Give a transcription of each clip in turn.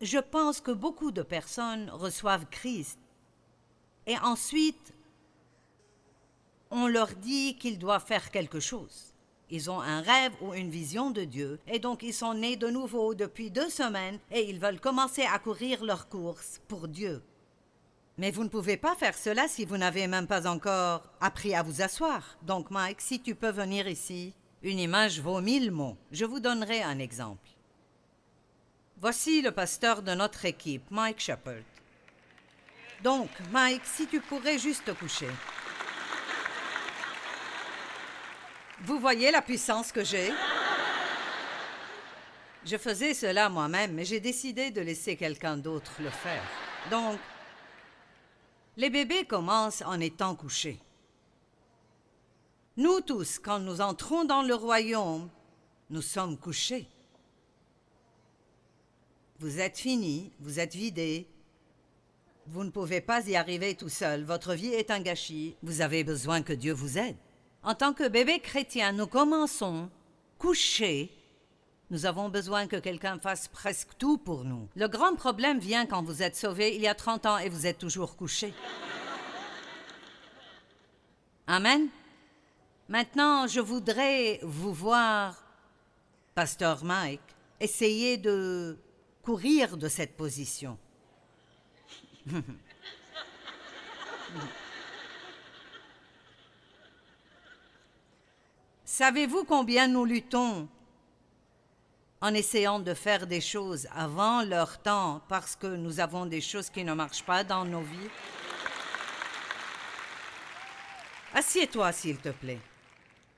je pense que beaucoup de personnes reçoivent Christ et ensuite on leur dit qu'ils doivent faire quelque chose. Ils ont un rêve ou une vision de Dieu, et donc ils sont nés de nouveau depuis deux semaines et ils veulent commencer à courir leur course pour Dieu. Mais vous ne pouvez pas faire cela si vous n'avez même pas encore appris à vous asseoir. Donc Mike, si tu peux venir ici, une image vaut mille mots. Je vous donnerai un exemple. Voici le pasteur de notre équipe, Mike Shepard. Donc, Mike, si tu pourrais juste te coucher. Vous voyez la puissance que j'ai? Je faisais cela moi-même, mais j'ai décidé de laisser quelqu'un d'autre le faire. Donc, les bébés commencent en étant couchés. Nous tous, quand nous entrons dans le royaume, nous sommes couchés. Vous êtes finis, vous êtes vidés. Vous ne pouvez pas y arriver tout seul. Votre vie est un gâchis. Vous avez besoin que Dieu vous aide. En tant que bébé chrétien, nous commençons couchés. Nous avons besoin que quelqu'un fasse presque tout pour nous. Le grand problème vient quand vous êtes sauvé il y a 30 ans et vous êtes toujours couché. Amen. Maintenant, je voudrais vous voir, Pasteur Mike, essayer de courir de cette position. Savez-vous combien nous luttons en essayant de faire des choses avant leur temps parce que nous avons des choses qui ne marchent pas dans nos vies? Assieds-toi, s'il te plaît.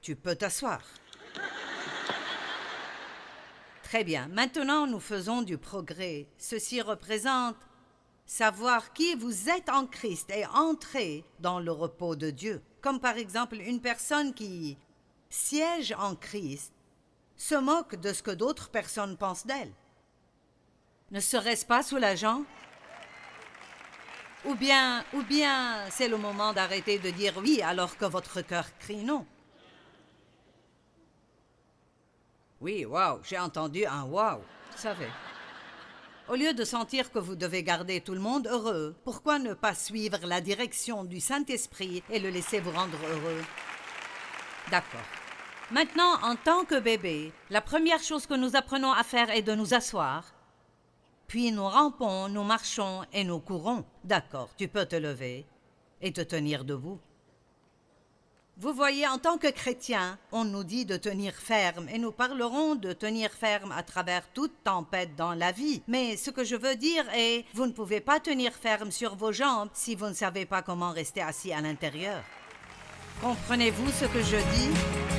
Tu peux t'asseoir. Très bien. Maintenant, nous faisons du progrès. Ceci représente savoir qui vous êtes en Christ et entrer dans le repos de Dieu. Comme par exemple une personne qui siège en Christ se moque de ce que d'autres personnes pensent d'elle. Ne serait-ce pas soulageant Ou bien, ou bien c'est le moment d'arrêter de dire oui alors que votre cœur crie non. Oui, waouh, j'ai entendu un waouh, vous savez. Au lieu de sentir que vous devez garder tout le monde heureux, pourquoi ne pas suivre la direction du Saint-Esprit et le laisser vous rendre heureux? D'accord. Maintenant, en tant que bébé, la première chose que nous apprenons à faire est de nous asseoir. Puis nous rampons, nous marchons et nous courons. D'accord, tu peux te lever et te tenir debout. Vous voyez, en tant que chrétien, on nous dit de tenir ferme et nous parlerons de tenir ferme à travers toute tempête dans la vie. Mais ce que je veux dire est, vous ne pouvez pas tenir ferme sur vos jambes si vous ne savez pas comment rester assis à l'intérieur. Comprenez-vous ce que je dis?